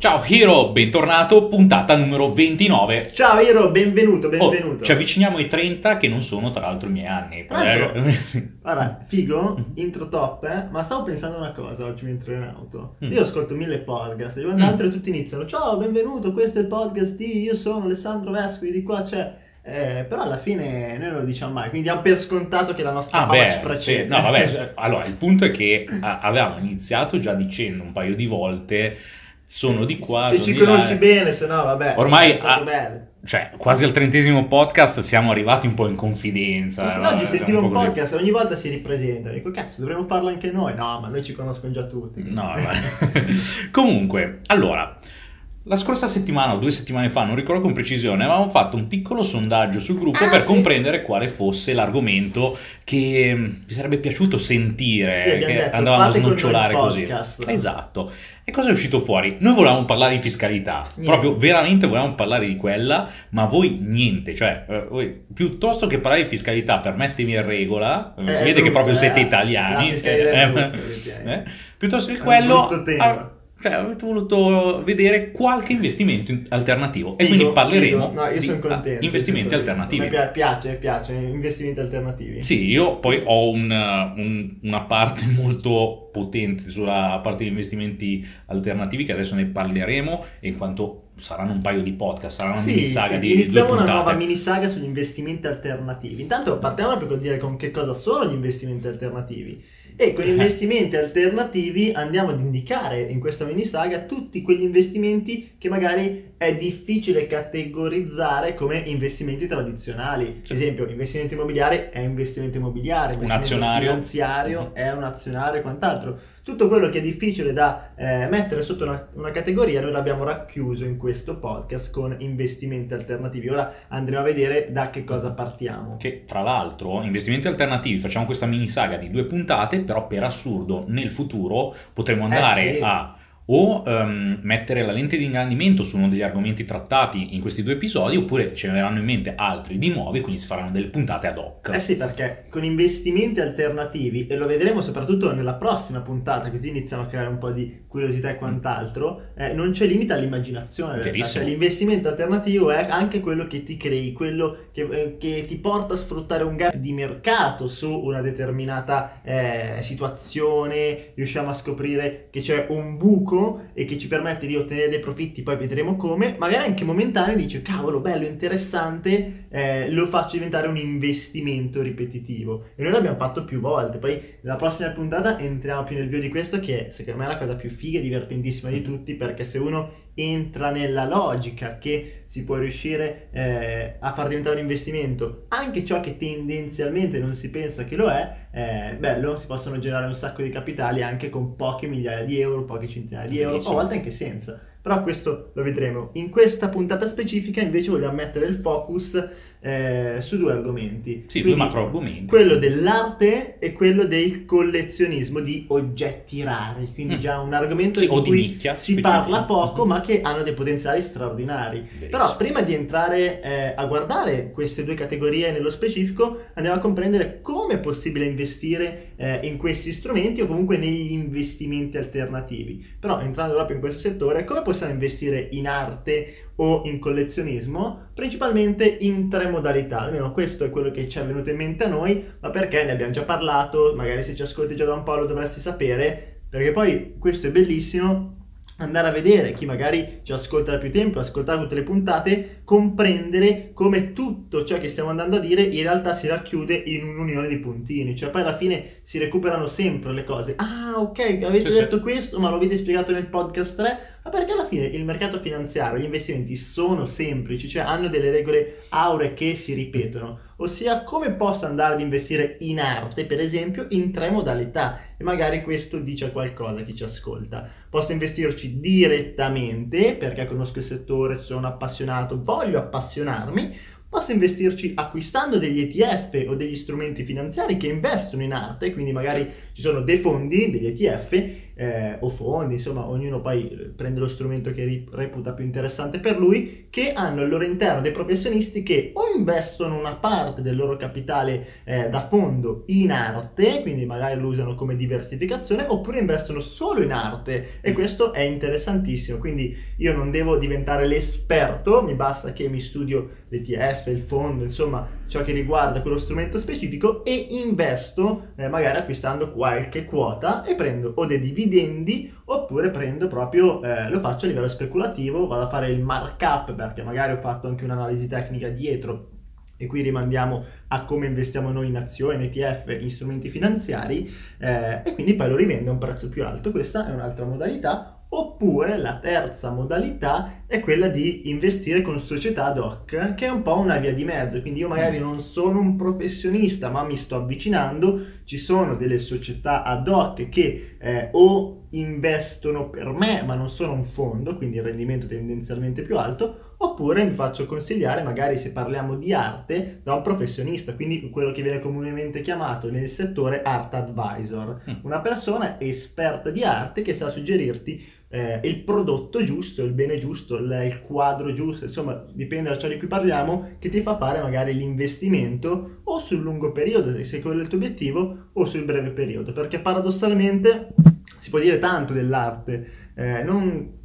Ciao Hiro, bentornato, puntata numero 29. Ciao Hiro, benvenuto, benvenuto. Oh, ci avviciniamo ai 30 che non sono tra l'altro i miei anni. L'altro, guarda, figo, intro top, eh? ma stavo pensando una cosa oggi mentre ero in auto. Mm. Io ascolto mille podcast, e quando mm. altri tutti iniziano, ciao, benvenuto, questo è il podcast di io sono Alessandro Vescovi, di qua c'è... Eh, però alla fine noi non lo diciamo mai, quindi diamo per scontato che la nostra ah, beh, ci precede. Sì. No, vabbè, allora il punto è che avevamo iniziato già dicendo un paio di volte sono di qua. Se ci conosci là. bene, se no, vabbè. Ormai, a, cioè, quasi al trentesimo podcast siamo arrivati un po' in confidenza. Sì, oggi sentivo un, un podcast ogni volta si ripresenta. Dico, cazzo, dovremmo farlo anche noi. No, ma noi ci conoscono già tutti. No, ma... Comunque, allora. La scorsa settimana o due settimane fa, non ricordo con precisione, avevamo fatto un piccolo sondaggio sul gruppo ah, per sì. comprendere quale fosse l'argomento che vi sarebbe piaciuto sentire, sì, che detto, andavamo a snocciolare così. Esatto. E cosa è uscito fuori? Noi volevamo parlare di fiscalità, niente. proprio veramente volevamo parlare di quella, ma voi niente, cioè eh, voi, piuttosto che parlare di fiscalità per mettermi in regola, eh, si vede che proprio siete italiani, eh, brutta, eh, piuttosto che quello... Cioè, avete voluto vedere qualche investimento alternativo e quindi parleremo no, io sono contento, di investimenti alternativi. Mi piace, piace, investimenti alternativi. Sì, io poi ho un, un, una parte molto potente sulla parte di investimenti alternativi che adesso ne parleremo in quanto saranno un paio di podcast, sarà una sì, mini saga sì, di iniziamo una nuova mini saga sugli investimenti alternativi. Intanto partiamo con dire con che cosa sono gli investimenti alternativi e con investimenti alternativi andiamo ad indicare in questa mini saga tutti quegli investimenti che magari è difficile categorizzare come investimenti tradizionali. Ad esempio, investimento immobiliare è investimento immobiliare, investimento un azionario. finanziario mm-hmm. è un azionario e quant'altro tutto quello che è difficile da eh, mettere sotto una, una, categoria noi l'abbiamo racchiuso in questo podcast con investimenti alternativi. Ora andremo a vedere da che cosa partiamo. Che tra l'altro, investimenti alternativi, facciamo questa mini saga di due puntate, però per assurdo nel futuro potremo andare eh sì. a o um, mettere la lente di ingrandimento su uno degli argomenti trattati in questi due episodi, oppure ce ne verranno in mente altri di nuovi, quindi si faranno delle puntate ad hoc. Eh sì, perché con investimenti alternativi, e lo vedremo soprattutto nella prossima puntata, così iniziamo a creare un po' di curiosità e quant'altro, eh, non c'è limite all'immaginazione. Cioè, l'investimento alternativo è anche quello che ti crei, quello che, eh, che, ti porta a sfruttare un gap di mercato su una determinata eh, situazione, riusciamo a scoprire che c'è un buco e che ci permette di ottenere dei profitti, poi vedremo come, magari anche momentaneo dice cavolo, bello, interessante, eh, lo faccio diventare un investimento ripetitivo. E noi l'abbiamo fatto più volte, poi nella prossima puntata entriamo più nel vivo di questo che secondo me è la cosa più figa e divertentissima di tutti perché se uno entra nella logica che si può riuscire eh, a far diventare un investimento anche ciò che tendenzialmente non si pensa che lo è, eh, bello, si possono generare un sacco di capitali anche con poche migliaia di euro, poche centinaia di euro, a volte anche senza. Però questo lo vedremo. In questa puntata specifica invece vogliamo mettere il focus eh, su due argomenti. Sì, Quindi, due macro argomenti. Quello dell'arte e quello del collezionismo di oggetti rari. Quindi mm. già un argomento sì, di cui nicchia, si parla poco ma che hanno dei potenziali straordinari. Verissimo. Però prima di entrare eh, a guardare queste due categorie nello specifico andiamo a comprendere come è possibile investire eh, in questi strumenti o comunque negli investimenti alternativi. Però entrando proprio in questo settore, come possiamo investire in arte o in collezionismo, principalmente in tre modalità, almeno questo è quello che ci è venuto in mente a noi, ma perché ne abbiamo già parlato, magari se ci ascolti già da un po' lo dovresti sapere, perché poi questo è bellissimo, andare a vedere, chi magari ci ascolta da più tempo, ascoltare tutte le puntate, comprendere come tutto ciò che stiamo andando a dire in realtà si racchiude in un'unione di puntini, cioè poi alla fine si recuperano sempre le cose. Ah, ok, avete sì, detto sì. questo, ma lo avete spiegato nel podcast 3, ma perché alla fine il mercato finanziario, gli investimenti sono semplici, cioè hanno delle regole auree che si ripetono ossia come posso andare ad investire in arte, per esempio, in tre modalità. E magari questo dice qualcosa a chi ci ascolta. Posso investirci direttamente perché conosco il settore, sono appassionato, voglio appassionarmi. Posso investirci acquistando degli ETF o degli strumenti finanziari che investono in arte, quindi magari ci sono dei fondi, degli ETF, eh, o fondi, insomma ognuno poi prende lo strumento che reputa più interessante per lui, che hanno al loro interno dei professionisti che o investono una parte del loro capitale eh, da fondo in arte, quindi magari lo usano come diversificazione, oppure investono solo in arte e questo è interessantissimo, quindi io non devo diventare l'esperto, mi basta che mi studio l'ETF, il fondo, insomma ciò che riguarda quello strumento specifico e investo eh, magari acquistando qualche quota e prendo o dei dividendi oppure prendo proprio, eh, lo faccio a livello speculativo, vado a fare il markup perché magari ho fatto anche un'analisi tecnica dietro e qui rimandiamo a come investiamo noi in azioni, ETF, in strumenti finanziari eh, e quindi poi lo rivendo a un prezzo più alto. Questa è un'altra modalità Oppure la terza modalità è quella di investire con società ad hoc, che è un po' una via di mezzo. Quindi io magari non sono un professionista, ma mi sto avvicinando. Ci sono delle società ad hoc che eh, o investono per me, ma non sono un fondo, quindi il rendimento tendenzialmente più alto, oppure mi faccio consigliare, magari se parliamo di arte, da un professionista, quindi quello che viene comunemente chiamato nel settore art advisor, mm. una persona esperta di arte che sa suggerirti eh, il prodotto giusto, il bene giusto, il, il, quadro giusto, insomma dipende da ciò di cui parliamo, che ti fa fare magari l'investimento o sul lungo periodo, se quello è il tuo obiettivo, o sul breve periodo, perché paradossalmente si può dire tanto dell'arte, eh, non...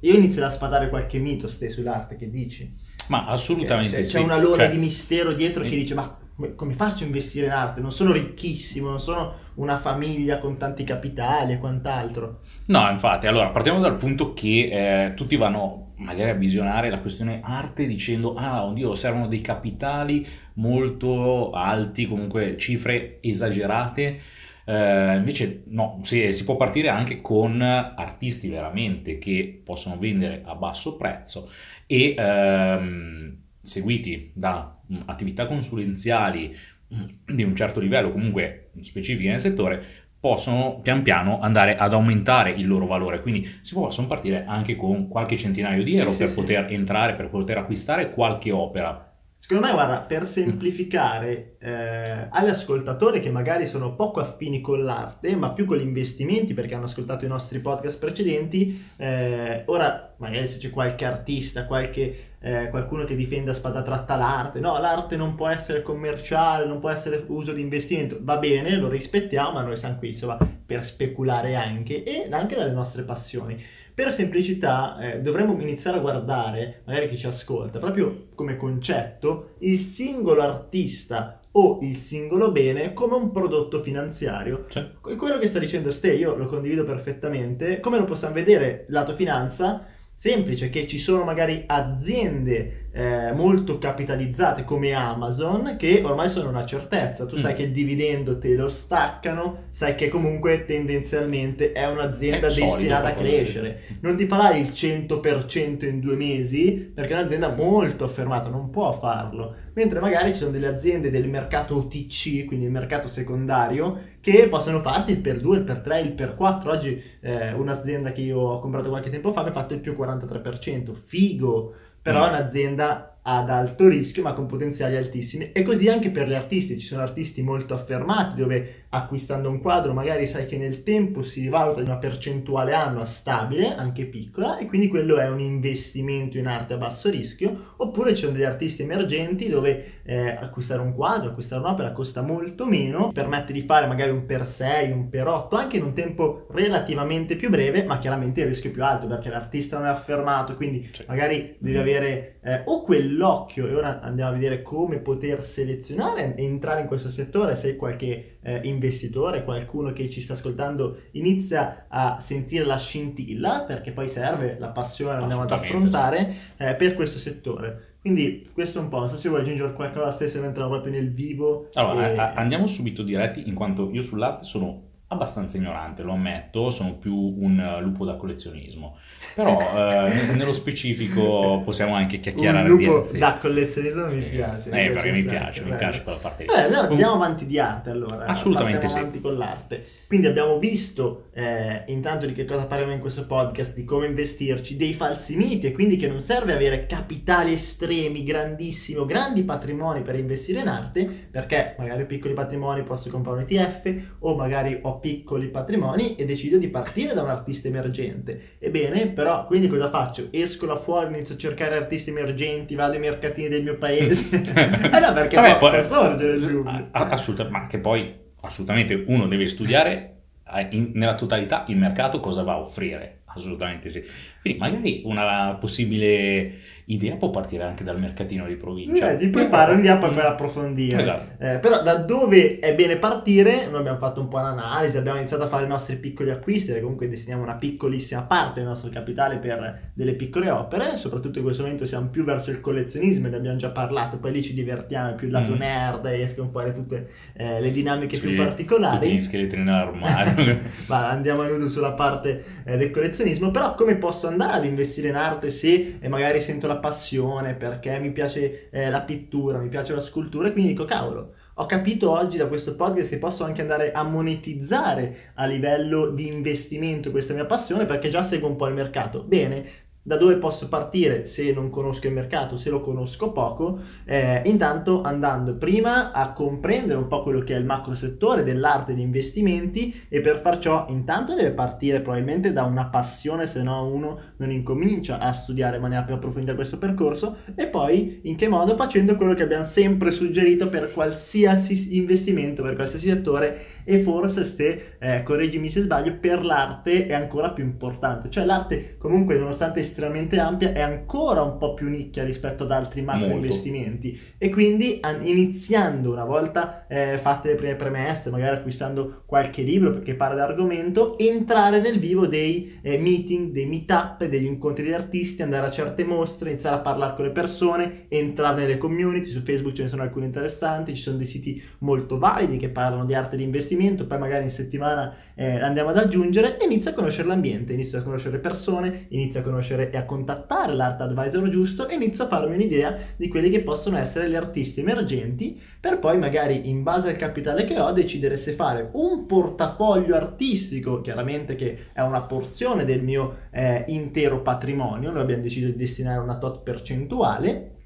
io inizio a sfatare qualche mito stesso sull'arte, che dici? Ma assolutamente cioè, sì. C'è una lora cioè... di mistero dietro che dice ma come faccio a investire in arte? Non sono ricchissimo, non sono una famiglia con tanti capitali e quant'altro. No, infatti, allora partiamo dal punto che eh, tutti vanno magari a visionare la questione arte dicendo ah oddio servono dei capitali molto alti, comunque cifre esagerate. Eh, invece no, si, si, può partire anche con artisti veramente che possono vendere a basso prezzo e ehm, seguiti da attività consulenziali di un certo livello, comunque specifiche nel settore, possono pian piano andare ad aumentare il loro valore. Quindi si possono partire anche con qualche centinaio di euro sì, per sì, poter sì. entrare, per poter acquistare qualche opera. Secondo me, guarda, per semplificare eh, agli ascoltatori che magari sono poco affini con l'arte, ma più con gli investimenti perché hanno ascoltato i nostri podcast precedenti, eh, ora magari se c'è qualche artista, qualche eh, qualcuno che difende a spada tratta l'arte, no, l'arte non può essere commerciale, non può essere uso di investimento, va bene, lo rispettiamo, ma noi siamo qui insomma per speculare anche e anche dalle nostre passioni. Per semplicità eh, dovremmo iniziare a guardare, magari chi ci ascolta, proprio come concetto, il singolo artista o il singolo bene come un prodotto finanziario. Cioè. Quello che sta dicendo Ste, io lo condivido perfettamente, come lo possiamo vedere lato finanza, semplice che ci sono magari aziende eh, molto capitalizzate come Amazon che ormai sono una certezza. Tu mm. sai che il dividendo te lo staccano, sai che comunque tendenzialmente è un'azienda è destinata a crescere. Non ti farai il 100% in due mesi perché è un'azienda molto affermata, non può farlo. Mentre magari ci sono delle aziende del mercato OTC, quindi il mercato secondario, che possono farti il per 2, il per 3, il per 4. Oggi eh, un'azienda che io ho comprato qualche tempo fa mi ha fatto il più 43%. Figo! Però è un'azienda ad alto rischio ma con potenziali altissimi. E così anche per gli artisti ci sono artisti molto affermati dove acquistando un quadro magari sai che nel tempo si rivaluta di una percentuale annua stabile anche piccola e quindi quello è un investimento in arte a basso rischio. Oppure ci sono degli artisti emergenti dove eh, acquistare un quadro acquistare un'opera costa molto meno permette di fare magari un per 6 un per 8 anche in un tempo relativamente più breve ma chiaramente il rischio è più alto perché l'artista non è affermato quindi magari deve avere eh, o quello l'occhio e ora andiamo a vedere come poter selezionare e entrare in questo settore se qualche eh, investitore, qualcuno che ci sta ascoltando inizia a sentire la scintilla perché poi serve la passione andiamo ad affrontare eh, per questo settore. Quindi questo è un po', non so se vuoi aggiungere qualcosa stessa mentre proprio nel vivo. Allora, e... andiamo subito diretti in quanto io sull'arte sono abbastanza ignorante, lo ammetto, sono più un lupo da collezionismo. Però eh, nello specifico possiamo anche chiacchierare. Un lupo di... da collezionismo mi piace. Eh, perché mi piace, mi piace quella parte lì. No, andiamo avanti di arte allora. Assolutamente andiamo sì. avanti con l'arte. Quindi abbiamo visto eh, intanto di che cosa parliamo in questo podcast, di come investirci, dei falsi miti e quindi che non serve avere capitali estremi, grandissimo, grandi patrimoni per investire in arte, perché magari ho piccoli patrimoni posso comprare un ETF o magari ho ho piccoli patrimoni e decido di partire da un artista emergente. Ebbene, però, quindi cosa faccio? Esco là fuori, inizio a cercare artisti emergenti, vado ai mercatini del mio paese. eh no, perché Vabbè, poi, può sorgere il dubbio. Assolutamente, ma che poi assolutamente uno deve studiare eh, in, nella totalità il mercato cosa va a offrire. Assolutamente sì. Quindi magari una possibile idea può partire anche dal mercatino di provincia. Eh, si può fare, andiamo poi per approfondire. Esatto. Eh, però da dove è bene partire, noi abbiamo fatto un po' l'analisi, abbiamo iniziato a fare i nostri piccoli acquisti, perché comunque destiniamo una piccolissima parte del nostro capitale per delle piccole opere, soprattutto in questo momento siamo più verso il collezionismo, ne abbiamo già parlato, poi lì ci divertiamo, è più il lato mm. nerd, escono fuori tutte eh, le dinamiche sì, più particolari. Tutti gli scheletri nell'armadio. Ma andiamo a nudo sulla parte eh, del collezionismo, però come posso andare ad investire in arte se magari sento la passione, perché mi piace eh, la pittura, mi piace la scultura, e quindi dico cavolo, ho capito oggi da questo podcast che posso anche andare a monetizzare a livello di investimento questa mia passione perché già seguo un po' il mercato. Bene, da dove posso partire se non conosco il mercato, se lo conosco poco, eh, intanto andando prima a comprendere un po' quello che è il macro settore dell'arte di investimenti e per far ciò intanto deve partire probabilmente da una passione, se no uno non incomincia a studiare in maniera più approfondita questo percorso. E poi in che modo? Facendo quello che abbiamo sempre suggerito per qualsiasi investimento, per qualsiasi settore e forse se, eh, correggimi se sbaglio, per l'arte è ancora più importante, cioè l'arte comunque nonostante estremamente ampia è ancora un po' più nicchia rispetto ad altri macro investimenti. E quindi iniziando una volta eh, fatte le prime premesse, magari acquistando qualche libro che parla d'argomento, entrare nel vivo dei eh, meeting, dei meetup, degli incontri di artisti, andare a certe mostre, iniziare a parlare con le persone, entrare nelle community, su Facebook ce ne sono alcuni interessanti, ci sono dei siti molto validi che parlano di arte di investimento, poi magari in settimana eh, andiamo ad aggiungere e inizio a conoscere l'ambiente, inizio a conoscere le persone, inizio a conoscere e a contattare l'art advisor giusto e inizio a farmi un'idea di quelli che possono essere gli artisti emergenti per poi magari in base al capitale che ho decidere se fare un portafoglio artistico, chiaramente che è una porzione del mio eh, intero patrimonio, noi abbiamo deciso di destinare una tot percentuale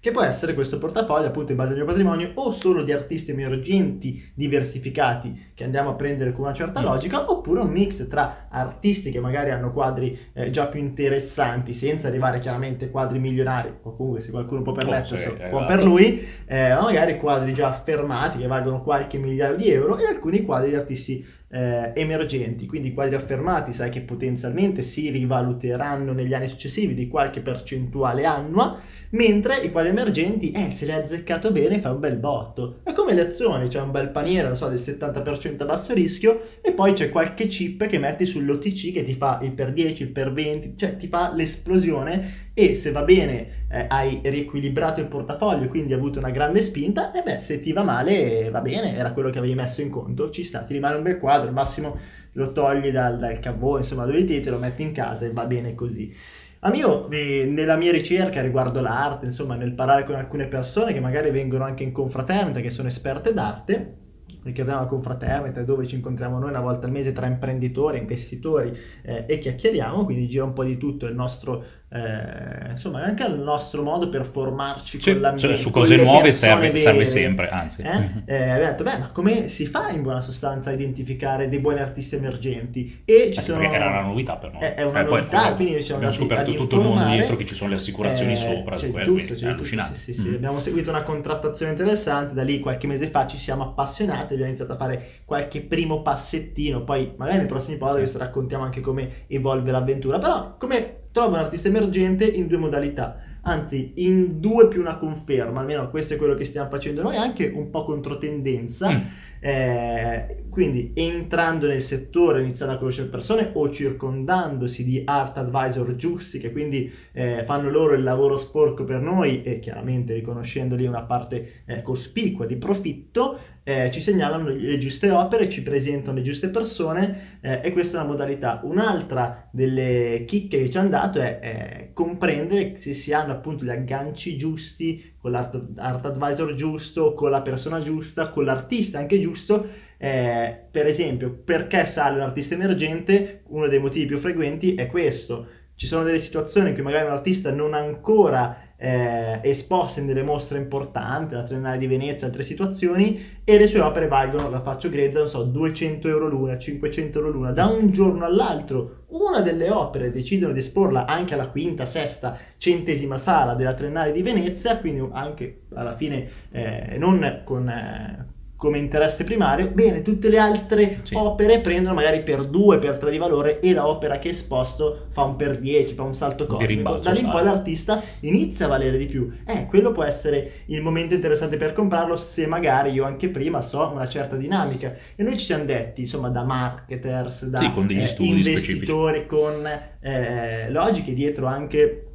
che può essere questo portafoglio appunto in base al mio patrimonio o solo di artisti emergenti diversificati che andiamo a prendere con una certa mm. logica oppure un mix tra artisti che magari hanno quadri eh, già più interessanti senza arrivare chiaramente a quadri milionari o comunque se qualcuno può permettersi oh, sì, può per lui eh, magari quadri già affermati che valgono qualche migliaio di euro e alcuni quadri di artisti eh, emergenti, quindi quadri affermati sai che potenzialmente si rivaluteranno negli anni successivi di qualche percentuale annua, mentre i quadri emergenti, eh, se l'hai azzeccato bene fa un bel botto. È come le azioni, c'è un bel paniere, non so, del 70% a basso rischio e poi c'è qualche chip che metti sull'OTC che ti fa il per 10, il per 20, cioè ti fa l'esplosione e se va bene eh, hai riequilibrato il portafoglio, quindi hai avuto una grande spinta, e beh, se ti va male va bene, era quello che avevi messo in conto, ci sta, ti rimane un bel quadro, al massimo lo togli dal, dal cavò, insomma, dove ti, te lo metti in casa e va bene così. A mio, eh, nella mia ricerca riguardo l'arte, insomma, nel parlare con alcune persone che magari vengono anche in confraternita, che sono esperte d'arte, richiamiamo la confraternita dove ci incontriamo noi una volta al mese tra imprenditori, investitori eh, e chiacchieriamo, quindi gira un po' di tutto il nostro eh, insomma, anche al nostro modo per formarci sì, con l'ambiente. Cioè, su cose nuove serve, serve, sempre, anzi. Eh? Mm-hmm. Eh, abbiamo detto, beh, ma come si fa in buona sostanza a identificare dei buoni artisti emergenti? E ci sono... era una novità per noi. È, è una novità, poi, quindi ci abbiamo scoperto tutto il mondo dietro, che ci sono le assicurazioni eh, sopra, c'è tutto, quindi, c'è è allucinante. Sì, sì, mm. Abbiamo seguito una contrattazione interessante, da lì qualche mese fa ci siamo appassionati, abbiamo iniziato a fare qualche primo passettino, poi magari nei prossimi podcast raccontiamo anche come evolve l'avventura, però come trova un artista emergente in due modalità, anzi in due più una conferma, almeno questo è quello che stiamo facendo noi, anche un po' controtendenza. Mm eh, quindi entrando nel settore, iniziando a conoscere persone o circondandosi di art advisor giusti che quindi eh, fanno loro il lavoro sporco per noi e chiaramente riconoscendoli una parte eh, cospicua di profitto, eh, ci segnalano le giuste opere, ci presentano le giuste persone eh, e questa è una modalità. Un'altra delle chicche che ci hanno dato è comprendere se si hanno appunto gli agganci giusti con l'art art advisor giusto, con la persona giusta, con l'artista anche giusto. Eh, per esempio, perché sale un artista emergente? Uno dei motivi più frequenti è questo. Ci sono delle situazioni in cui magari un artista non ha ancora eh, esposte nelle mostre importanti, la Triennale di Venezia, altre situazioni, e le sue opere valgono, la faccio grezza, non so, 200 euro l'una, 500 euro l'una, da un giorno all'altro una delle opere decidono di esporla anche alla quinta, sesta, centesima sala della Triennale di Venezia, quindi anche alla fine eh, non con... Eh, come interesse primario, bene, tutte le altre sì. opere prendono magari per 2, per 3 di valore e l'opera che è esposto fa un per 10, fa un salto cosmico. Da lì in poi l'artista inizia a valere di più. Eh, quello può essere il momento interessante per comprarlo se magari io anche prima so una certa dinamica. E noi ci siamo detti, insomma, da marketers, da sì, eh, investitori, specifici. con eh, logiche dietro anche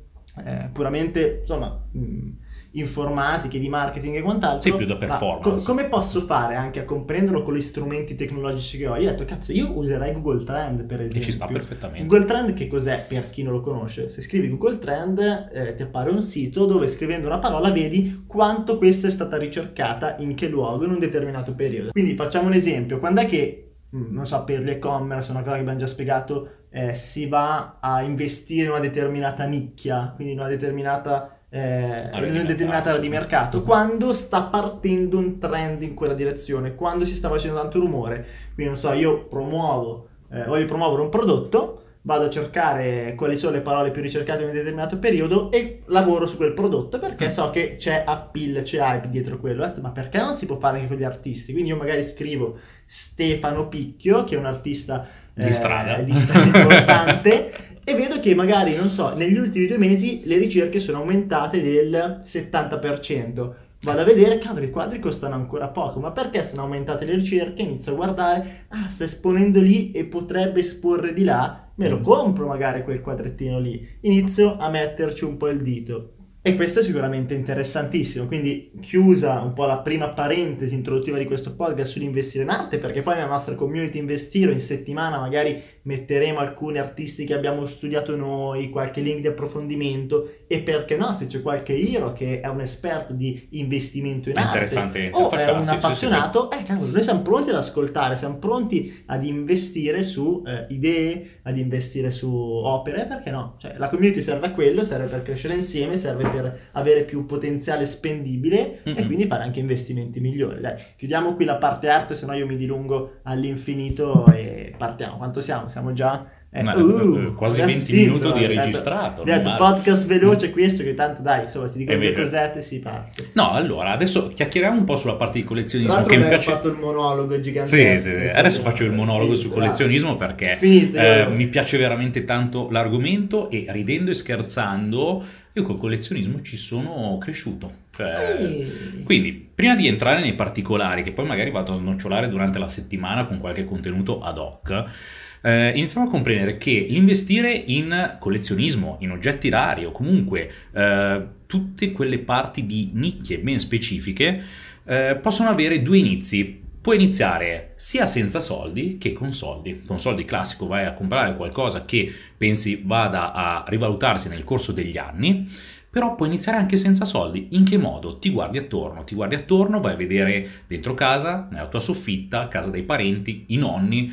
eh, puramente, insomma... Mh, informatiche, di marketing e quant'altro. Sì, più da performance. Co- come posso fare anche a comprenderlo con gli strumenti tecnologici che ho? Io ho detto, cazzo, io userei Google Trend per esempio. E ci sta perfettamente. Google Trend che cos'è per chi non lo conosce? Se scrivi Google Trend eh, ti appare un sito dove scrivendo una parola vedi quanto questa è stata ricercata in che luogo in un determinato periodo. Quindi facciamo un esempio, quando è che, mm, non so, per l'e-commerce, una cosa che abbiamo già spiegato, eh, si va a investire in una determinata nicchia, quindi in una determinata eh, in una determinata area di mercato, quando sta partendo un trend in quella direzione, quando si sta facendo tanto rumore. Quindi non so, io promuovo, eh, voglio promuovere un prodotto, vado a cercare quali sono le parole più ricercate in un determinato periodo e lavoro su quel prodotto perché mm. so che c'è appeal, c'è hype dietro quello. Ma perché non si può fare anche con gli artisti? Quindi io magari scrivo Stefano Picchio, che è un artista di eh, strada, di strada importante. e vedo che magari, non so, negli ultimi due mesi le ricerche sono aumentate del 70%. Vado a vedere, cavolo, i quadri costano ancora poco, ma perché sono aumentate le ricerche? Inizio a guardare, ah, sta esponendo lì e potrebbe esporre di là, me lo compro magari quel quadrettino lì. Inizio a metterci un po' il dito. E questo è sicuramente interessantissimo, quindi chiusa un po' la prima parentesi introduttiva di questo podcast sull'investire in arte, perché poi nella nostra community Investiro in settimana magari metteremo alcuni artisti che abbiamo studiato noi, qualche link di approfondimento e perché no, se c'è qualche Hero che è un esperto di investimento in arte o è un appassionato, sì, sì, sì. eh, cavolo, noi siamo pronti ad ascoltare, siamo pronti ad investire su eh, idee, ad investire su opere, perché no? Cioè, la community serve a quello, serve per crescere insieme, serve per avere più potenziale spendibile mm-hmm. e quindi fare anche investimenti migliori. Dai, chiudiamo qui la parte arte, se no io mi dilungo all'infinito e partiamo. Quanto siamo? Siamo già... Eh, uh, quasi 20 spinto, minuti di registrato. Detto, podcast veloce questo che tanto dai, insomma, si dicono due cosette si parte. No, allora, adesso chiacchieriamo un po' sulla parte di collezionismo che mi piace. fatto il monologo gigantesco. Sì, sì, adesso faccio il monologo finito, sul collezionismo perché finito, eh, mi piace veramente tanto l'argomento e ridendo e scherzando io col collezionismo ci sono cresciuto. Cioè, quindi, prima di entrare nei particolari, che poi magari vado a snocciolare durante la settimana con qualche contenuto ad hoc, eh, iniziamo a comprendere che l'investire in collezionismo, in oggetti rari o comunque eh, tutte quelle parti di nicchie ben specifiche eh, possono avere due inizi Puoi iniziare sia senza soldi che con soldi. Con soldi classico vai a comprare qualcosa che pensi vada a rivalutarsi nel corso degli anni, però puoi iniziare anche senza soldi. In che modo? Ti guardi attorno, ti guardi attorno, vai a vedere dentro casa, nella tua soffitta, casa dei parenti, i nonni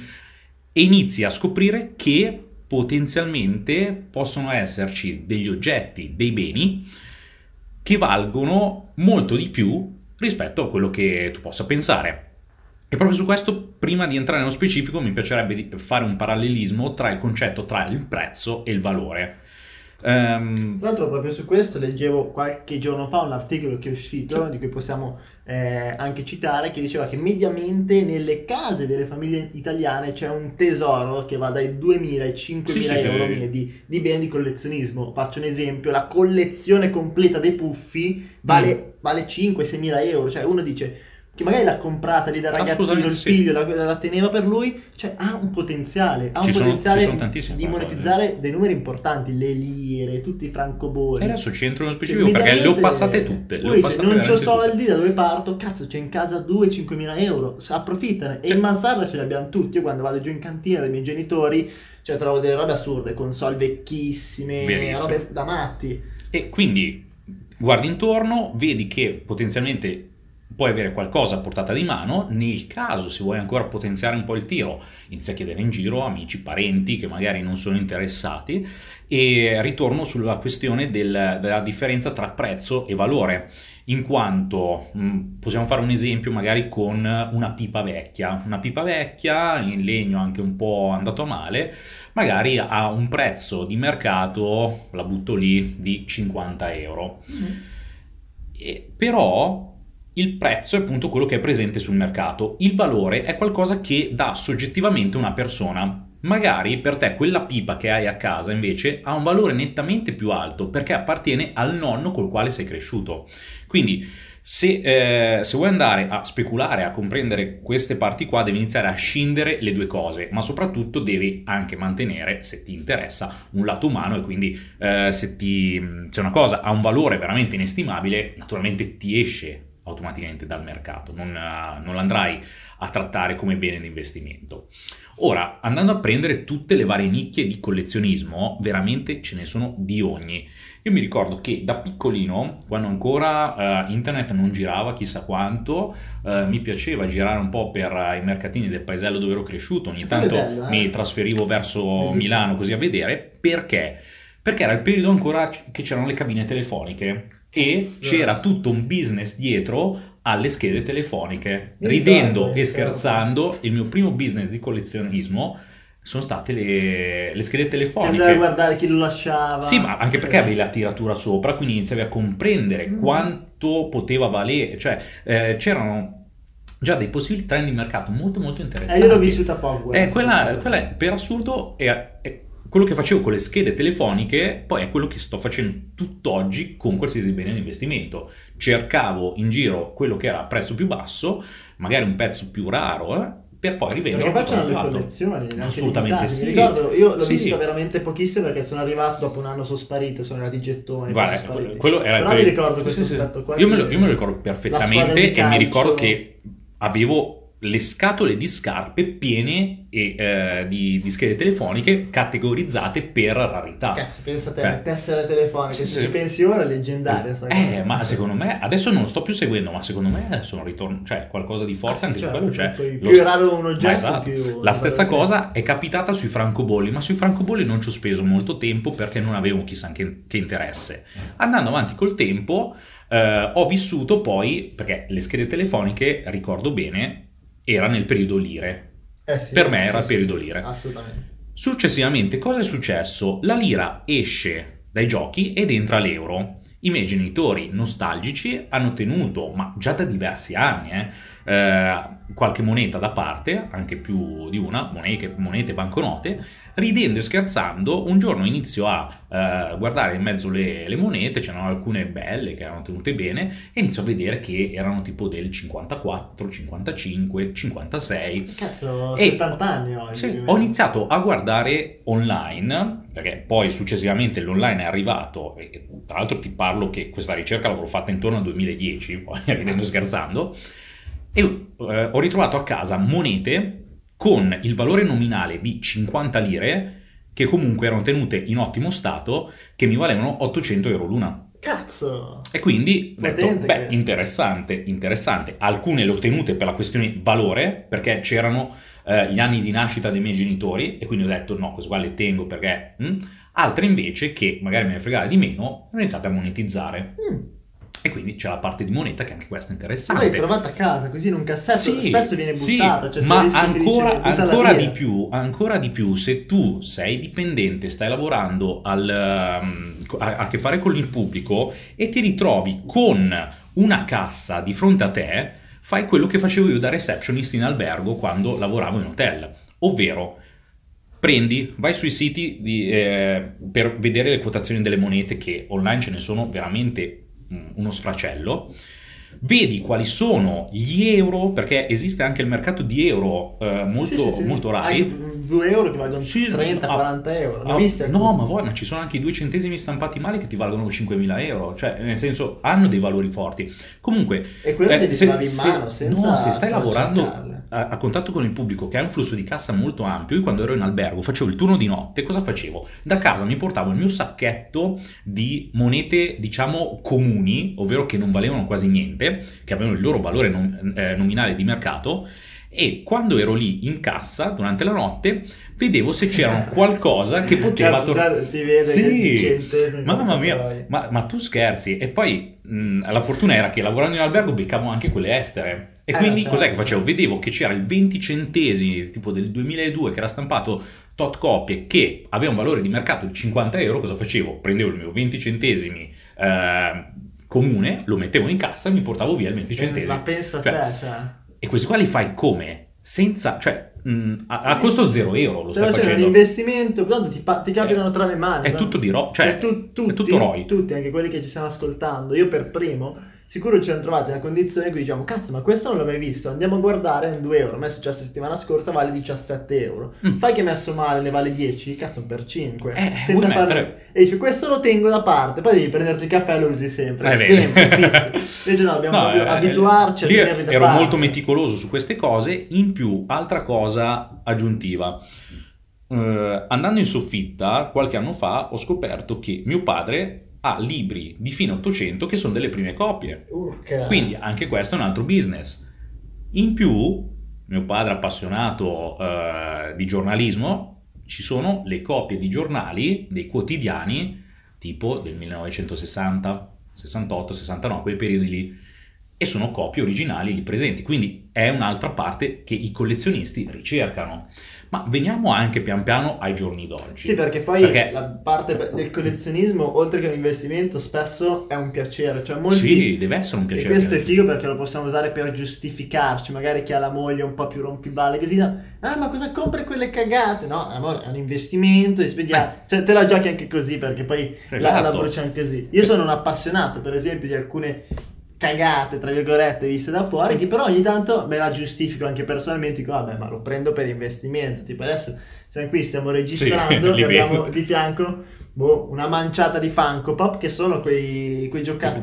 e inizi a scoprire che potenzialmente possono esserci degli oggetti, dei beni che valgono molto di più rispetto a quello che tu possa pensare. E proprio su questo, prima di entrare nello specifico, mi piacerebbe fare un parallelismo tra il concetto tra il prezzo e il valore. Um, Tra l'altro, proprio su questo leggevo qualche giorno fa un articolo che è uscito, sì. di cui possiamo eh, anche citare, che diceva che mediamente nelle case delle famiglie italiane c'è un tesoro che va dai 2.000 ai 5.000 sì, euro sì, di, di, beni di collezionismo. Faccio un esempio: la collezione completa dei puffi vale, mm. vale 5-6.000 euro. Cioè, uno dice che magari l'ha comprata lì da ragazzino, il figlio sì. la, la, teneva per lui, cioè ha un potenziale, ha un sono, potenziale di monetizzare dei numeri importanti, le lire, tutti i francoboni. E adesso ci entro nello specifico cioè, perché le ho passate tutte. Le ho passate non ho soldi, tutte. da dove parto? Cazzo, c'è in casa 2-5 mila euro, approfittane. Cioè. E in mansarda ce li abbiamo tutti. Io quando vado giù in cantina dai miei genitori, cioè trovo delle robe assurde, console vecchissime, Benissimo. robe da matti. E quindi guardi intorno, vedi che potenzialmente puoi avere qualcosa a portata di mano, nel caso se vuoi ancora potenziare un po' il tiro, inizia a chiedere in giro amici, parenti che magari non sono interessati e ritorno sulla questione del, della differenza tra prezzo e valore in quanto mh, mm, possiamo fare un esempio magari con una pipa vecchia, una pipa vecchia in legno anche un po' andato a male, magari ha un prezzo di mercato, la butto lì, di 50 euro. Mm-hmm. E, però il prezzo è appunto quello che è presente sul mercato, il valore è qualcosa che dà soggettivamente una persona. Magari per te quella pipa che hai a casa invece ha un valore nettamente più alto perché appartiene al nonno col quale sei cresciuto. Quindi se, eh, se, vuoi andare a speculare, a comprendere queste parti qua, devi iniziare a scindere le due cose, ma soprattutto devi anche mantenere, se ti interessa, un lato umano e quindi eh, se, ti, se una cosa ha un valore veramente inestimabile, naturalmente ti esce automaticamente dal mercato, non, non l'andrai a trattare come bene di investimento. Ora, andando a prendere tutte le varie nicchie di collezionismo, veramente ce ne sono di ogni. Io mi ricordo che da piccolino, quando ancora uh, internet non girava chissà quanto, uh, mi piaceva girare un po' per uh, i mercatini del paesello dove ero cresciuto, ogni tanto bello, eh? mi trasferivo verso Bellissimo. Milano così a vedere, perché? Perché era il periodo ancora che c'erano le cabine telefoniche e c'era tutto un business dietro alle schede telefoniche. Mi Ridendo ricordo, e scherzando, il mio primo business di collezionismo sono state le, le schede telefoniche. Che andavi a guardare chi lo lasciava. Sì, ma anche perché avevi la tiratura sopra, quindi iniziavi a comprendere mm. quanto poteva valere. Cioè, eh, c'erano già dei possibili trend di mercato molto molto interessanti. Eh, io l'ho vissuta poco. Eh, quella, quella, per assurdo è, è quello che facevo con le schede telefoniche poi è quello che sto facendo tutt'oggi con qualsiasi bene di investimento. Cercavo in giro quello che era a prezzo più basso, magari un pezzo più raro, eh, per poi rivenderlo. Perché facciano le collezioni, assolutamente sì. Mi ricordo, io l'ho sì. visto veramente pochissimo perché sono arrivato dopo un anno, sono sparite, sono arrivati i gettoni. Guarda, quello era Però il mi ricordo questo sì, aspetto qua. Io me, lo, io me lo ricordo perfettamente e mi ricordo che avevo le scatole di scarpe piene e, eh, di, di, schede telefoniche categorizzate per rarità. Cazzo, pensate alle tessere telefoniche, sì, se ci pensi ora è leggendaria Eh, ma secondo me, adesso non lo sto più seguendo, ma secondo me sono ritorno, cioè qualcosa di forte ah, anche certo, su quello c'è. Più lo, raro un oggetto, esatto. più... La stessa cosa è capitata sui francobolli, ma sui francobolli non ci ho speso molto tempo perché non avevo chissà che, che interesse. Andando avanti col tempo... Uh, ho vissuto poi, perché le schede telefoniche, ricordo bene, era nel periodo lire. Eh sì, per me sì, era il sì, periodo lire. Assolutamente. Successivamente, cosa è successo? La lira esce dai giochi ed entra l'euro. I miei genitori nostalgici hanno tenuto, ma già da diversi anni, eh, eh, qualche moneta da parte, anche più di una, monete, monete banconote, ridendo e scherzando, un giorno inizio a uh, guardare in mezzo le, le, monete, c'erano alcune belle che erano tenute bene, e inizio a vedere che erano tipo del 54, 55, 56. Cazzo, e 70 anni oggi. Sì, ho iniziato a guardare online, perché poi successivamente l'online è arrivato, e tra l'altro ti parlo che questa ricerca l'avrò fatta intorno al 2010, poi ridendo e scherzando, e eh, ho ritrovato a casa monete con il valore nominale di 50 lire che comunque erano tenute in ottimo stato che mi valevano 800 euro l'una. Cazzo! E quindi ho detto, beh, questo. interessante, interessante. Alcune le ho tenute per la questione valore, perché c'erano eh, gli anni di nascita dei miei genitori, e quindi ho detto no, queste qua le tengo perché... Hm? Altre invece, che magari me ne fregava di meno, ho iniziato a monetizzare. Mm. E quindi c'è la parte di moneta che anche questa è interessante. L'hai trovata a casa così in un cassetto, sì, spesso viene buttata. Sì, cioè ma ancora, dice, ancora di più, ancora di più, se tu sei dipendente, stai lavorando al, um, a, a che fare con il pubblico e ti ritrovi con una cassa di fronte a te, fai quello che facevo io da receptionist in albergo quando lavoravo in hotel, ovvero prendi, vai sui siti di, eh, per vedere le quotazioni delle monete che online ce ne sono veramente uno sfracello, vedi quali sono gli euro, perché esiste anche il mercato di euro eh, molto, sì, sì, sì. molto rari. 2 euro che valgono 30-40 euro. Ah, no, ma vuoi, ma ci sono anche i 2 centesimi stampati male che ti valgono 5.000 euro, cioè nel senso hanno dei valori forti. Comunque, e quello eh, devi se, in mano, se, no, se stai lavorando a, a, contatto con il pubblico che ha un flusso di cassa molto ampio, io quando ero in albergo facevo il turno di notte, cosa facevo? Da casa mi portavo il mio sacchetto di monete, diciamo, comuni, ovvero che non valevano quasi niente, che avevano il loro valore non, eh, nominale di mercato, e quando ero lì in cassa durante la notte vedevo se c'era qualcosa che poteva tornare. Ti vede sì, mamma mia, ma, ma, tu scherzi. E poi mh, la fortuna era che lavorando in albergo beccavo anche quelle estere. E eh, quindi certo. cos'è che facevo? Vedevo che c'era il 20 centesimi, tipo del 2002, che era stampato tot copie, che aveva un valore di mercato di 50 euro. Cosa facevo? Prendevo il mio 20 centesimi. Eh, comune, lo mettevo in cassa e mi portavo via il 20 centesimi. Ma pensa a cioè, te, cioè. E questi qua li fai come? Senza, cioè, mh, mm, a, a, costo zero euro lo stai facendo. un investimento, quando ti, ti capitano eh, tra le mani. È tutto di ROI, cioè, tu, tutti, è tutto ROI. Tutti, anche quelli che ci stanno ascoltando, io per primo sicuro ci siamo trovati nella condizione in cui diciamo cazzo ma questo non l'ho mai visto andiamo a guardare è 2 euro a me è successo settimana scorsa vale 17 euro. Mm. fai che messo male ne vale 10 cazzo per 5 eh, senza fare... e dici questo lo tengo da parte. Poi devi prenderti il caffè e lo usi sempre eh, sempre invece no dobbiamo no, eh, abituarci a tenerli da ero parte. molto meticoloso su queste cose. In più altra cosa aggiuntiva. Uh, andando in soffitta qualche anno fa ho scoperto che mio padre ha libri di fine 800 che sono delle prime copie. Urca. Quindi anche questo è un altro business. In più, mio padre appassionato uh, di giornalismo, ci sono le copie di giornali dei quotidiani tipo del 1960, 68, 69, quei periodi lì. E sono copie originali lì presenti. Quindi è un'altra parte che i collezionisti ricercano. Ma veniamo anche pian piano ai giorni d'oggi. Sì, perché poi perché... la parte del collezionismo, oltre che un investimento, spesso è un piacere. Cioè molti... Sì, deve essere un piacere. E questo è figo perché lo possiamo usare per giustificarci. Magari chi ha la moglie un po' più rompiballe, così. No? Ah, ma cosa compri quelle cagate? No, amore, è un investimento, spiegare. Eh. Cioè, te la giochi anche così perché poi esatto. la, la bruciano così. Io sono un appassionato, per esempio, di alcune cagate, tra virgolette, viste da fuori, che però ogni tanto me la giustifico anche personalmente, dico, vabbè, ma lo prendo per investimento, tipo adesso siamo qui, stiamo registrando, sì, abbiamo di fianco boh, una manciata di Funko Pop che sono quei, quei giocattoli,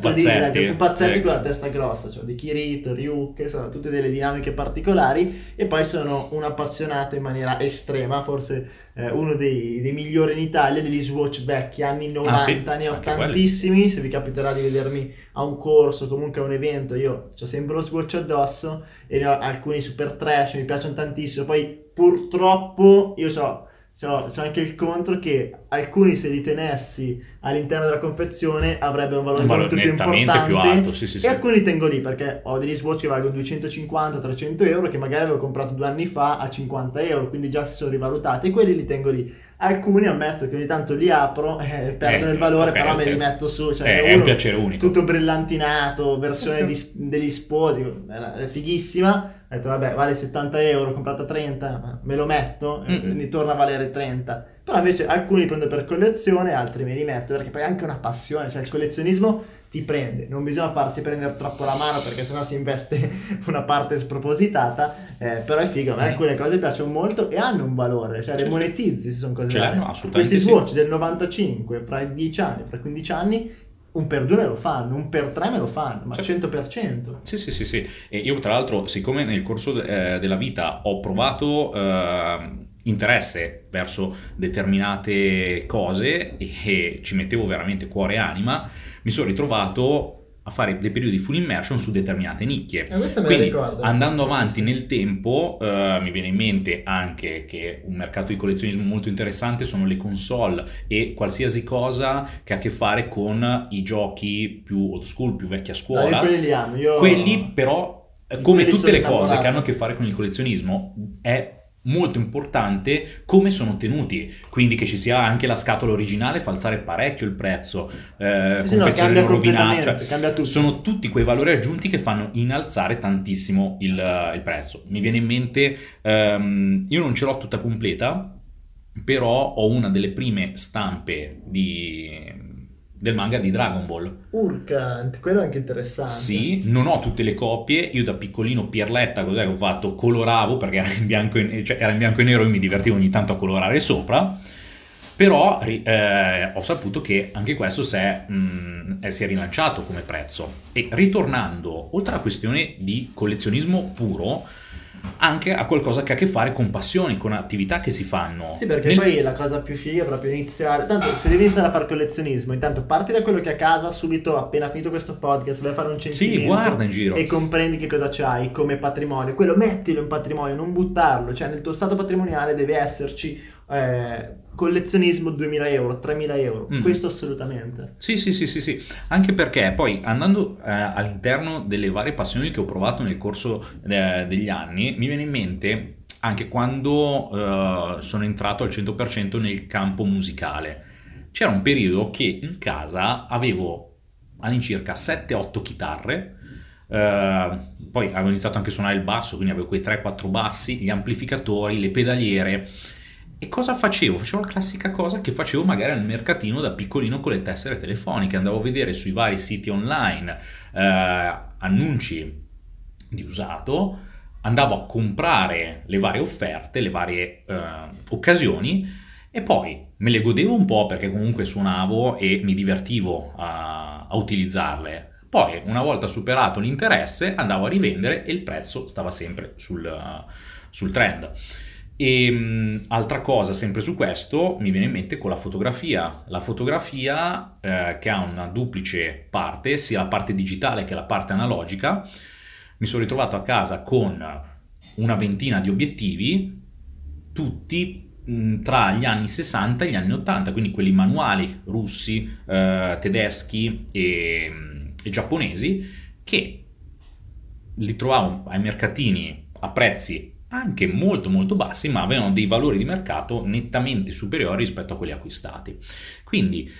pupazzetti ecco. con la testa grossa, cioè di Kirito, Ryuk, sono tutte delle dinamiche particolari e poi sono un appassionato in maniera estrema, forse eh, uno dei, dei, migliori in Italia degli Swatch vecchi, anni 90, ah, sì? ne ho tantissimi, quelli. se vi capiterà di vedermi a un corso, comunque a un evento, io ho sempre lo Swatch addosso e ne ho alcuni super trash, mi piacciono tantissimo, poi purtroppo io ho c'è, c'è anche il contro che alcuni se li tenessi all'interno della confezione avrebbero un valore, un valore molto più importante più alto, sì, sì, e sì. alcuni tengo lì perché ho degli swatch che valgono 250-300 euro che magari avevo comprato due anni fa a 50 euro quindi già si sono rivalutati e quelli li tengo lì alcuni ammetto che ogni tanto li apro eh, perdono eh, il valore okay, però okay. me li metto su cioè, è, è un piacere unico tutto brillantinato versione di, degli sposi è fighissima ho detto vabbè vale 70 euro comprata 30 me lo metto e mi torna a valere 30 però invece alcuni li prendo per collezione altri me li metto perché poi è anche una passione cioè il collezionismo ti prende non bisogna farsi prendere troppo la mano perché sennò si investe una parte spropositata eh, però è figo a me mm. alcune cose piacciono molto e hanno un valore cioè le monetizzi se sono cose ce assolutamente questi swatch sì. del 95 fra i 10 anni fra i 15 anni un per due me lo fanno, un per tre me lo fanno, ma certo. 100%. Sì, sì, sì, sì. E io tra l'altro, siccome nel corso eh, della vita ho provato eh, interesse verso determinate cose e, e ci mettevo veramente cuore e anima, mi sono ritrovato a fare dei periodi di full immersion su determinate nicchie. Eh, Quindi andando sì, avanti sì, nel tempo uh, mi viene in mente anche che un mercato di collezionismo molto interessante sono le console e qualsiasi cosa che ha a che fare con i giochi più old school, più vecchia scuola. No, quelli li amo. Io... Quelli però, come tutte le cose che hanno a che fare con il collezionismo, è molto importante come sono tenuti, quindi che ci sia anche la scatola originale fa alzare parecchio il prezzo, eh, sì, confezione no, rovinata, cioè, sono tutti quei valori aggiunti che fanno innalzare tantissimo il, il prezzo. Mi viene in mente, ehm, io non ce l'ho tutta completa, però ho una delle prime stampe di del manga di Dragon Ball. Urca, quello è anche interessante. Sì, non ho tutte le copie, io da piccolino Pierletta, cos'è che ho fatto? Coloravo perché era in bianco e, cioè, era in bianco e nero e mi divertivo ogni tanto a colorare sopra, però eh, ho saputo che anche questo si è, mh, mm, si è rilanciato come prezzo. E ritornando, oltre alla questione di collezionismo puro, anche a qualcosa che ha a che fare con passioni, con attività che si fanno. Sì, perché Nel... poi la cosa più figa è proprio iniziare. Tanto se devi iniziare a fare collezionismo, intanto parti da quello che a casa subito, appena finito questo podcast, vai a fare un censimento. Sì, guarda in giro. E comprendi che cosa c'hai come patrimonio. Quello mettilo in patrimonio, non buttarlo. Cioè, nel tuo stato patrimoniale deve esserci eh, collezionismo 2000 euro, 3000 euro, mm. questo assolutamente. Sì, sì, sì, sì, sì, anche perché poi andando eh, all'interno delle varie passioni che ho provato nel corso eh, degli anni, mi viene in mente anche quando eh, sono entrato al 100% nel campo musicale. C'era un periodo che in casa avevo all'incirca 7-8 chitarre, Uh, poi avevo iniziato anche a suonare il basso, quindi avevo quei 3-4 bassi, gli amplificatori, le pedaliere e cosa facevo? Facevo la classica cosa che facevo magari al mercatino da piccolino con le tessere telefoniche, andavo a vedere sui vari siti online eh, annunci di usato, andavo a comprare le varie offerte, le varie eh, occasioni e poi me le godevo un po' perché comunque suonavo e mi divertivo a, a utilizzarle. Poi, una volta superato l'interesse, andavo a rivendere e il prezzo stava sempre sul, sul trend. E ehm, altra cosa, sempre su questo, mi viene in mente con la fotografia. La fotografia eh, che ha una duplice parte, sia la parte digitale che la parte analogica. Mi sono ritrovato a casa con una ventina di obiettivi, tutti mh, tra gli anni 60 e gli anni 80, quindi quelli manuali russi, eh, tedeschi e, e giapponesi, che li trovavo ai mercatini a prezzi anche molto molto bassi, ma avevano dei valori di mercato nettamente superiori rispetto a quelli acquistati. Quindi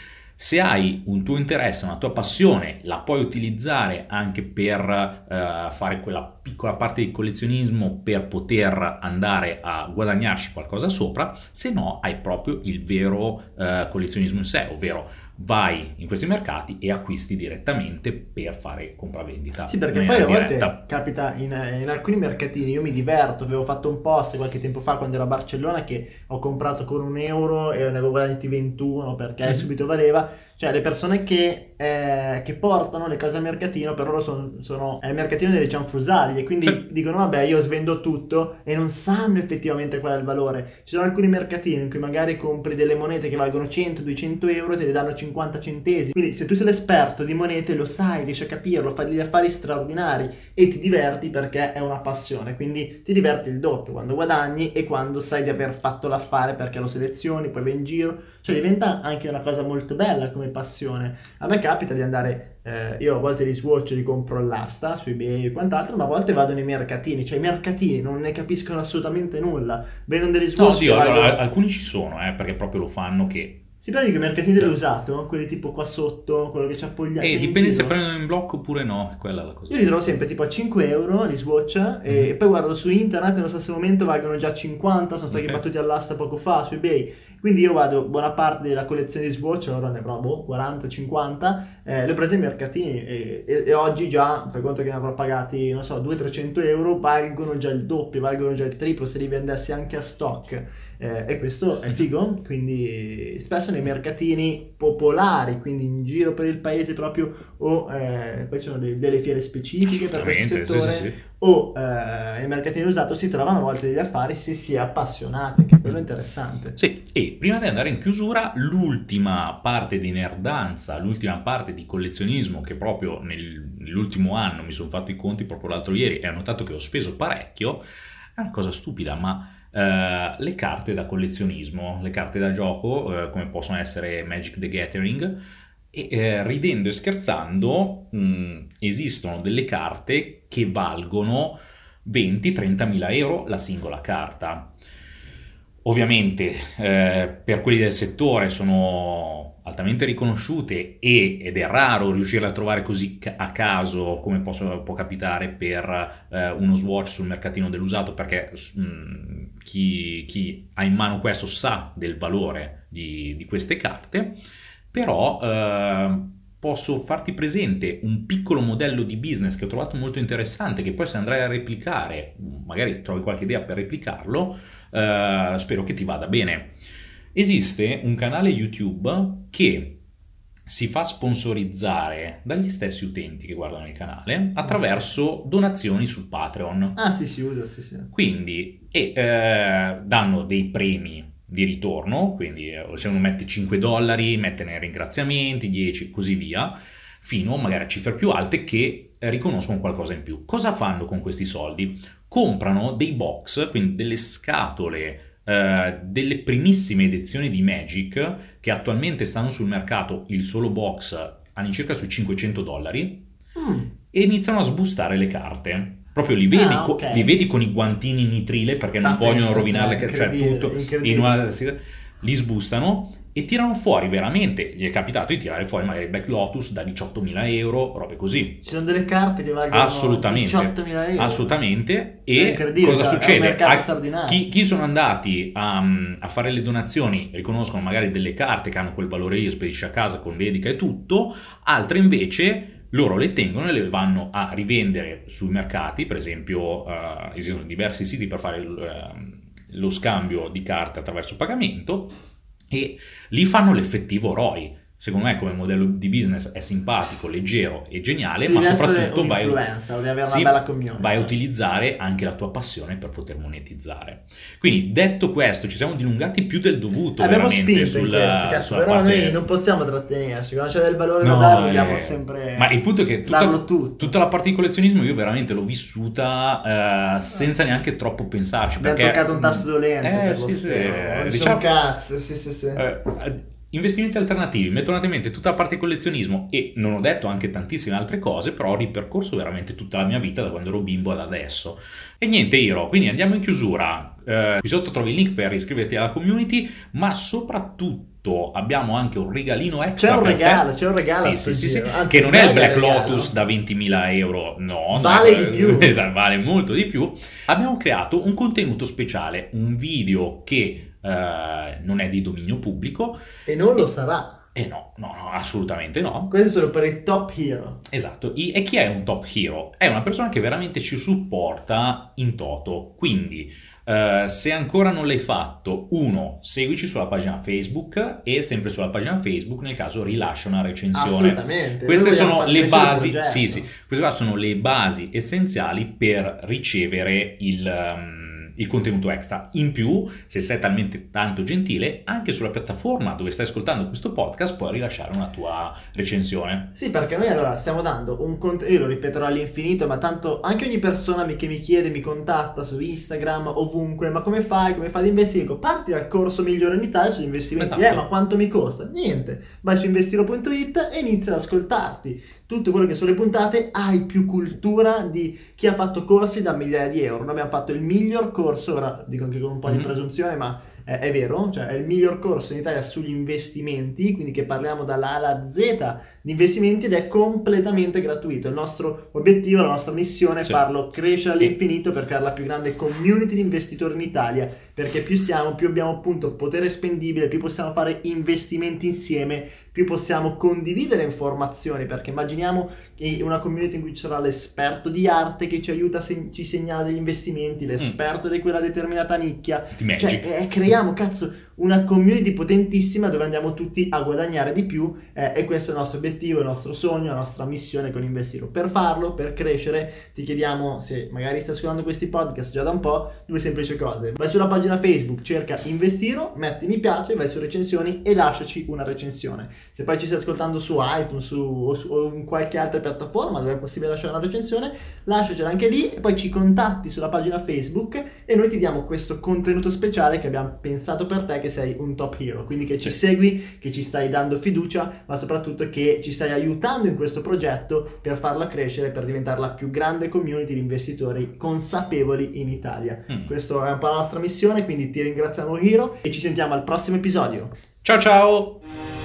se hai un tuo interesse, una tua passione, la puoi utilizzare anche per uh, fare quella piccola parte di collezionismo per poter andare a guadagnarci qualcosa sopra, se no hai proprio il vero uh, collezionismo in sé, ovvero vai in questi mercati e acquisti direttamente per fare compravendita. Sì, perché poi a volte capita in, in, alcuni mercatini, io mi diverto, avevo fatto un post qualche tempo fa quando ero a Barcellona che ho comprato con un euro e ne avevo guadagnati 21 perché mm-hmm. subito valeva cioè le persone che, eh, che, portano le cose al mercatino per loro sono, sono è il mercatino delle cianfrusaglie, quindi sì. dicono vabbè io svendo tutto e non sanno effettivamente qual è il valore. Ci sono alcuni mercatini in cui magari compri delle monete che valgono 100-200 euro e te le danno 50 centesimi. Quindi se tu sei l'esperto di monete lo sai, riesci a capirlo, fai degli affari straordinari e ti diverti perché è una passione. Quindi ti diverti il doppio quando guadagni e quando sai di aver fatto l'affare perché lo selezioni, poi vai in giro. Cioè diventa anche una cosa molto bella come passione. A me capita di andare, eh, io a volte li swatch, li compro all'asta su eBay e quant'altro, ma a volte vado nei mercatini, cioè i mercatini non ne capiscono assolutamente nulla. Vedono degli swatch. No, sì, allora, alcuni ci sono, eh, perché proprio lo fanno che si parla di mercatini dell'usato, quelli tipo qua sotto, quello che ci appoglia. E eh, dipende se prendono in blocco oppure no, quella è la cosa. Io li trovo sempre tipo a 5 euro, li swatch, mm-hmm. e poi guardo su internet nello stesso momento valgono già 50, sono stati okay. battuti all'asta poco fa su eBay. Quindi io vado, buona parte della collezione di Swatch, ora ne avrò 40-50, eh, le ho prese ai mercatini e, e, e, oggi già, fai conto che ne avrò pagati, non so, 200-300 euro, valgono già il doppio, valgono già il triplo se li vendessi anche a stock. Eh, e questo è figo, quindi spesso nei mercatini popolari, quindi in giro per il paese proprio, o eh, poi ci sono de- delle fiere specifiche per questo settore, sì, sì, sì. O eh, nei mercatini usato si trovano a volte degli affari se si è appassionati, che è quello interessante. Sì, e prima di andare in chiusura, l'ultima parte di nerdanza, l'ultima parte di collezionismo che proprio nel, nell'ultimo anno mi sono fatto i conti proprio l'altro ieri e ho notato che ho speso parecchio, è una cosa stupida, ma Uh, le carte da collezionismo, le carte da gioco, uh, come possono essere Magic the Gathering, e uh, ridendo e scherzando, mh, mm, esistono delle carte che valgono 20-30 mila euro la singola carta. Ovviamente per quelli del settore sono altamente riconosciute e, ed è raro riuscire a trovare così a caso come posso, può capitare per eh, uno swatch sul mercatino dell'usato perché mh, mm, chi, chi, ha in mano questo sa del valore di, di queste carte, però eh, posso farti presente un piccolo modello di business che ho trovato molto interessante che poi se andrai a replicare, magari trovi qualche idea per replicarlo, eh, spero che ti vada bene. Esiste un canale YouTube che si fa sponsorizzare dagli stessi utenti che guardano il canale attraverso donazioni su Patreon. Ah sì, si usa, sì, sì. Quindi, e eh, danno dei premi di ritorno, quindi eh, se uno mette 5 dollari, mette nei ringraziamenti, 10, così via, fino magari a cifre più alte che eh, riconoscono qualcosa in più. Cosa fanno con questi soldi? Comprano dei box, quindi delle scatole Uh, delle primissime edizioni di Magic che attualmente stanno sul mercato il solo box all'incirca sui 500 dollari mm. e iniziano a sbustare le carte proprio li vedi, ah, okay. li vedi, con i guantini nitrile perché non ah, vogliono rovinare cioè tutto una, li sbustano e tirano fuori veramente, gli è capitato di tirare fuori magari Black Lotus da 18.000 euro, robe così. Ci sono delle carte che valgono assolutamente, 18.000 euro. Assolutamente. E cosa cioè, succede? A, chi, chi, sono andati a, a, fare le donazioni riconoscono magari delle carte che hanno quel valore lì, spedisci a casa con dedica e tutto, altre invece loro le tengono e le vanno a rivendere sui mercati, per esempio uh, esistono diversi siti per fare uh, lo scambio di carte attraverso pagamento e lì fanno l'effettivo ROI. Secondo me come modello di business è simpatico, leggero e geniale, sì, ma soprattutto vai, sì, vai, a utilizzare anche la tua passione per poter monetizzare. Quindi detto questo, ci siamo dilungati più del dovuto Abbiamo veramente sul, questo, sulla però parte... noi non possiamo trattenerci, quando c'è del valore no, da dare dobbiamo eh... sempre Ma il punto è che tutta, tutta, la parte di collezionismo io veramente l'ho vissuta uh, senza neanche troppo pensarci. Mi ha toccato un tasto dolente eh, per sì, sì, eh, diciamo, cazzo, sì, sì, sì. Eh, Investimenti alternativi, metto in mente tutta la parte collezionismo e non ho detto anche tantissime altre cose, però ho ripercorso veramente tutta la mia vita da quando ero bimbo ad adesso. E niente, Iro, quindi andiamo in chiusura. Eh, qui sotto trovi il link per iscriverti alla community, ma soprattutto abbiamo anche un regalino extra. C'è un regalo, te. c'è un regalo. Sì, sì, sì. Anzi, che non è il Black. Lotus da 20.000 euro, no. Vale no, di più. Esatto, vale molto di più. Abbiamo creato un contenuto speciale, un video che eh, non è di dominio pubblico. E non lo sarà. E no, no, no, assolutamente no. Questo è solo per i top hero. Esatto, e chi è un top hero? È una persona che veramente ci supporta in toto. Quindi, uh, se ancora non l'hai fatto, uno, seguici sulla pagina Facebook e sempre sulla pagina Facebook, nel caso rilascia una recensione. Assolutamente. Queste sono le basi, sì, sì, queste qua sono le basi essenziali per ricevere il... Um, il contenuto extra. In più, se sei talmente tanto gentile, anche sulla piattaforma dove stai ascoltando questo podcast puoi rilasciare una tua recensione. Sì, perché noi allora stiamo dando un contenuto, io lo ripeterò all'infinito, ma tanto anche ogni persona che mi chiede, mi contatta su Instagram, ovunque, ma come fai, come fai ad investire? Dico, parti dal corso migliore in Italia sugli investimenti. Esatto. Eh, ma quanto mi costa? Niente, vai su investiro.it e inizia ad ascoltarti tutto quello che sono le puntate, hai più cultura di chi ha fatto corsi da migliaia di euro. Noi abbiamo fatto il miglior corso, ora dico anche con un po' mm-hmm. di mhm. presunzione, ma è, è, vero, cioè è il miglior corso in Italia sugli investimenti, quindi che parliamo dalla A alla Z di investimenti ed è completamente gratuito. Il nostro obiettivo, la nostra missione è sì. farlo crescere all'infinito per creare la più grande community di investitori in Italia, perché più siamo, più abbiamo appunto potere spendibile, più possiamo fare investimenti insieme, più possiamo condividere informazioni, perché immaginiamo una community in cui ci sarà l'esperto di arte che ci aiuta, se, ci segnala degli investimenti, l'esperto mm. di quella determinata nicchia. Di Cioè, eh, creiamo, cazzo, una community potentissima dove andiamo tutti a guadagnare di più eh, e questo è il nostro obiettivo, il nostro sogno, la nostra missione con Investiro. Per farlo, per crescere, ti chiediamo, se magari stai ascoltando questi podcast già da un po', due semplici cose. Vai sulla pagina Facebook, cerca Investiro, metti mi piace, vai su recensioni e lasciaci una recensione. Se poi ci stai ascoltando su iTunes su, o, su, o in qualche altra piattaforma dove è possibile lasciare una recensione, lasciacela anche lì e poi ci contatti sulla pagina Facebook e noi ti diamo questo contenuto speciale che abbiamo pensato per te che sei un top hero, quindi che ci sì. segui, che ci stai dando fiducia, ma soprattutto che ci stai aiutando in questo progetto per farlo crescere, per diventare la più grande community di investitori consapevoli in Italia. Mm. Questa è un po' la nostra missione, quindi ti ringraziamo Hero e ci sentiamo al prossimo episodio. Ciao ciao!